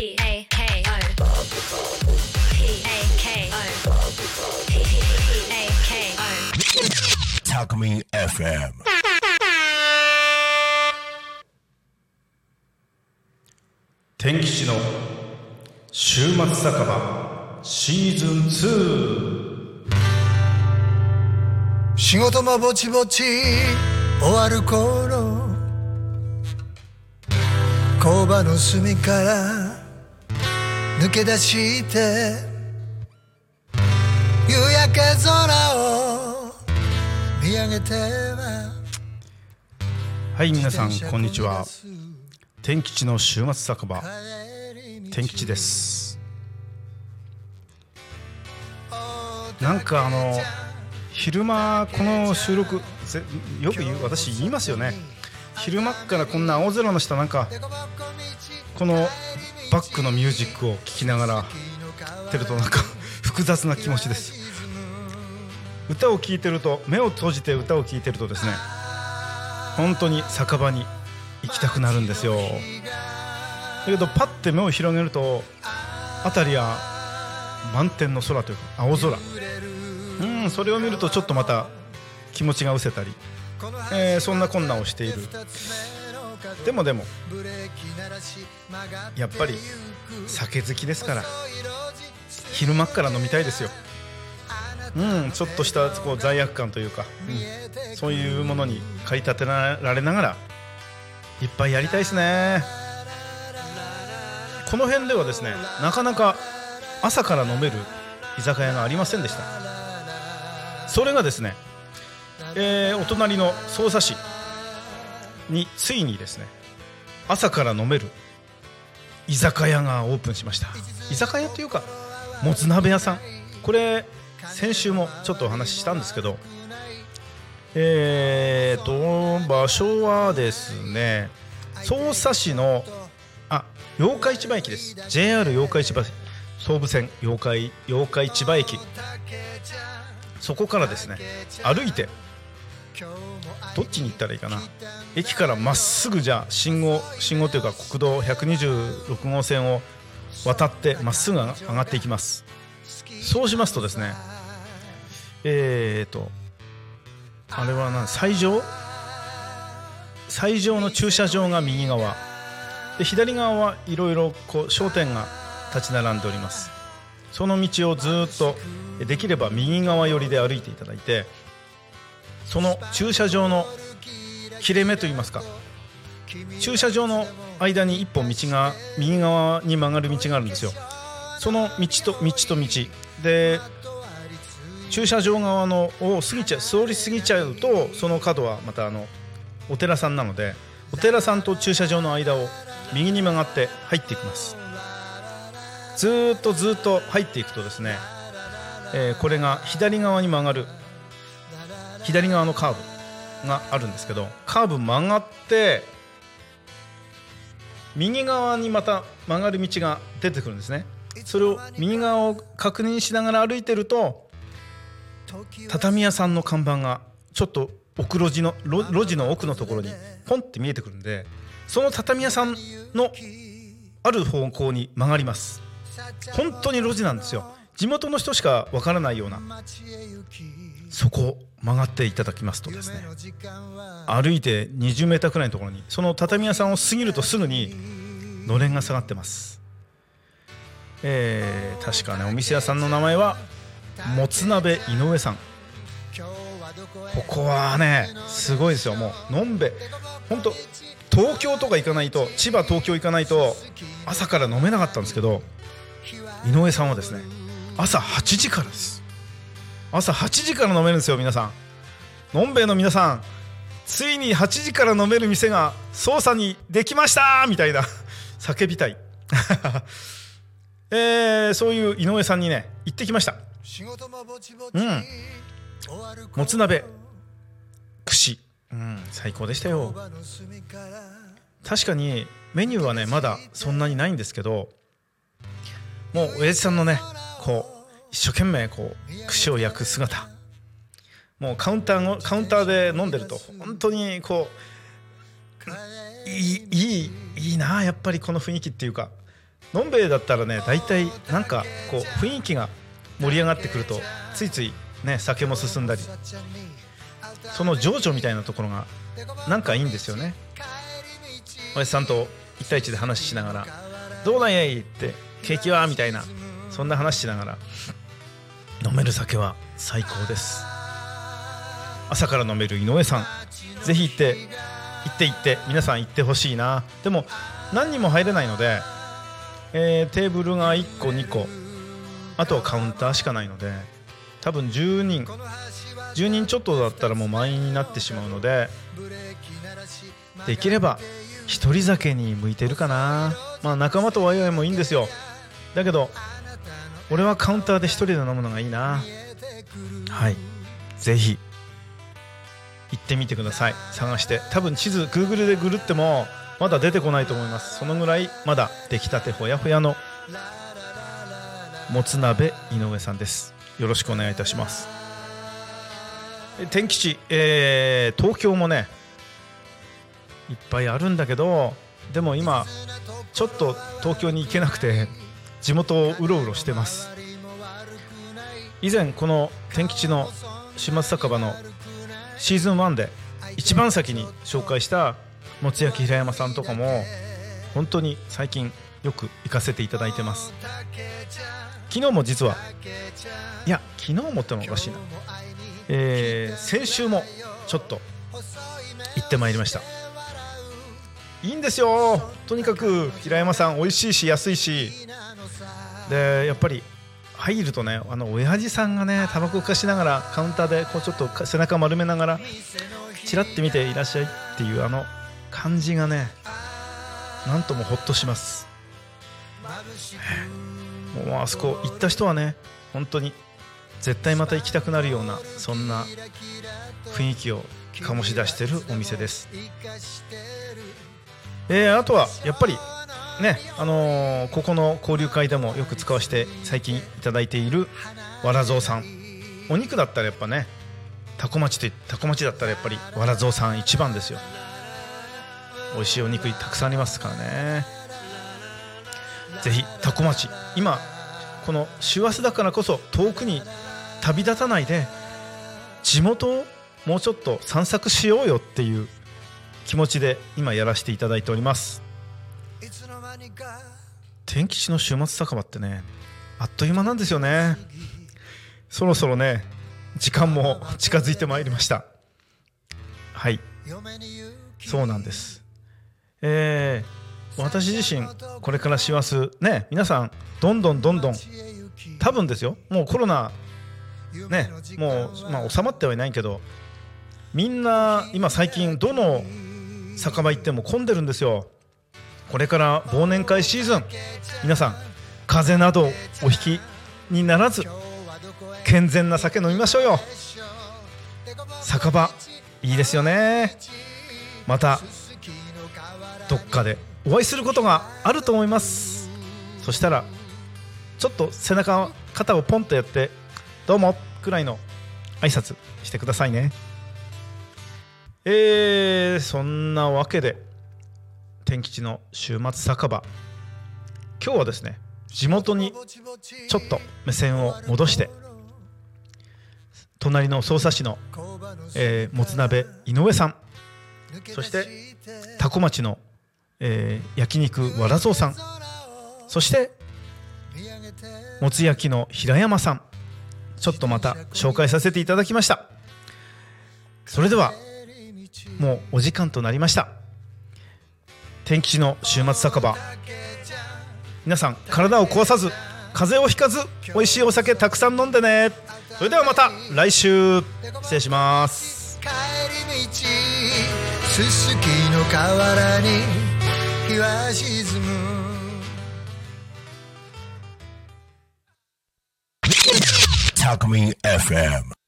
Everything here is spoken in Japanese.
P A K O P A K O P A K O Talkme FM. 天吉の週末酒場シーズン2仕事もぼちぼち終わる頃工場の隅から抜け出して夕焼け空を見上げてははい皆さんこんにちは。天吉の週末酒場天吉です。なんかあの昼間この収録ぜよく言う私言いますよね。昼間っからこんな青空の下なんかこのバックのミュージックを聴きながらてるとなんか複雑な気持ちです。歌を聴いてると目を閉じて歌を聴いてるとですね本当に酒場に行きたくなるんですよ。だけどパッて目を広げると辺りは満天の空というか青空。うんそれを見るとちょっとまた気持ちが失せたり、えーそんな困難をしている。でもでもやっぱり酒好きですから昼間から飲みたいですよ。うん、ちょっとしたこう罪悪感というか、うんそういうものに駆り立てられながらいっぱいやりたいですね。この辺ではですねなかなか朝から飲める居酒屋がありませんでした。それがですね、えーお隣の匝瑳市。についにですね朝から飲める居酒屋がオープンしました。居酒屋というかもつ鍋屋さん。これ先週もちょっとお話ししたんですけどえーと場所はですね匝瑳市のあ八日市場駅です。JR 八日市場総武線八日八日市場駅。そこからですね歩いてどっちに行ったらいいかな？駅からまっすぐじゃあ信号信号というか国道126号線を渡ってまっすぐ上がっていきます。そうしますとですねえーとあれは何？最上？最上の駐車場が右側。で左側はいろいろこう商店が立ち並んでおります。その道をずっとできれば右側寄りで歩いていただいてその駐車場の切れ目といいますか駐車場の間に一本道が右側に曲がる道があるんですよ。その道と道と道。で駐車場側のを過ぎちゃう通り過ぎちゃうとその角はまたあのお寺さんなのでお寺さんと駐車場の間を右に曲がって入っていきます。ずっとずっと入っていくとですね、えーこれが左側に曲がる左側のカーブがあるんですけどカーブ曲がって右側にまた曲がる道が出てくるんですね。それを右側を確認しながら歩いてると畳屋さんの看板がちょっと奥路地の路地の奥のところにポンって見えてくるんでその畳屋さんのある方向に曲がります。本当に路地なんですよ。地元の人しかわからないような。そこ。曲がっていただきますとですね歩いて20メーターくらいのところにその畳屋さんを過ぎるとすぐにのれんが下がってます。えー確かねお店屋さんの名前はもつ鍋井上さん。ここはねすごいですよ。もうのんべ本当東京とか行かないと千葉東京行かないと朝から飲めなかったんですけど井上さんはですね朝8時からです。朝8時から飲めるんですよ皆さん。のんべえの皆さんついに8時から飲める店が捜査にできましたみたいな。叫びたい。えーそういう井上さんにね行ってきました。うん。もつ鍋。串。うん最高でしたよ。確かにメニューはねまだそんなにないんですけどもう親父さんのねこう一生懸命こう串を焼く姿もうカウンターのカウンターで飲んでると本当にこういいいいいなやっぱりこの雰囲気っていうかのんべえだったらね大体なんかこう雰囲気が盛り上がってくるとついついね酒も進んだりその情緒みたいなところがなんかいいんですよねおやさんと1対1で話しながら「どうなんやい?」って「景気は?」みたいなそんな話しながら飲める酒は最高です。朝から飲める井上さん。ぜひ行って行って行って皆さん行ってほしいな。でも何人も入れないので、えーテーブルが1個2個あとはカウンターしかないので多分10人10人ちょっとだったらもう満員になってしまうのでできれば一人酒に向いてるかな。まあ仲間とワイワイもいいんですよ。だけど俺はカウンターで一人で飲むのがいいな。はい。ぜひ行ってみてください。探して。多分地図 Google でグルってもまだ出てこないと思います。そのぐらいまだ出来たてほやほやのもつ鍋井上さんです。よろしくお願いいたします。天気地、えー東京もねいっぱいあるんだけどでも今ちょっと東京に行けなくて。地元をうろうろしてます。以前この天吉の週末酒場のシーズン1で一番先に紹介したもつ焼平山さんとかも本当に最近よく行かせていただいてます。昨日も実はいや昨日もってのはおかしいな、えー先週もちょっと行ってまいりました。いいんですよ。とにかく平山さん美味しいし安いし。でやっぱり入るとねあの親父さんがねタバコをかしながらカウンターでこうちょっと背中丸めながらチラッて見ていらっしゃいっていうあの感じがねなんともほっとします。もうあそこ行った人はね本当に絶対また行きたくなるようなそんな雰囲気を醸し出してるお店です。えーあとはやっぱりねあのーここの交流会でもよく使わせて最近いただいているわらぞうさん。お肉だったらやっぱねタコ町とタコ町だったらやっぱりわらぞうさん一番ですよ。美味しいお肉たくさんありますからね。ぜひタコ町。今この師走だからこそ遠くに旅立たないで地元をもうちょっと散策しようよっていう気持ちで今やらせていただいております。天吉の週末酒場ってねあっという間なんですよね。そろそろね時間も近づいてまいりました。はい。そうなんです。えー私自身これから師走ね皆さんどんどんどんどん多分ですよ。もうコロナねもう、まあ、収まってはいないけどみんな今最近どの酒場行っても混んでるんですよ。これから忘年会シーズン。皆さん風邪などお引きにならず健全な酒飲みましょうよ。酒場いいですよね。またどっかでお会いすることがあると思います。そしたらちょっと背中肩をポンとやってどうもくらいの挨拶してくださいね。えー、そんなわけで天吉の週末酒場。今日はですね地元にちょっと目線を戻して隣の匝瑳市の、えーもつ鍋井上さんそして多古町の、えー焼肉わらぞうさんそしてもつ焼きの平山さんちょっとまた紹介させていただきました。それではもうお時間となりました。天吉の週末酒場。皆さん体を壊さず風邪をひかず美味しいお酒たくさん飲んでね。それではまた来週。失礼します。帰り道すすきの河原に日は沈む。Talk Me FM.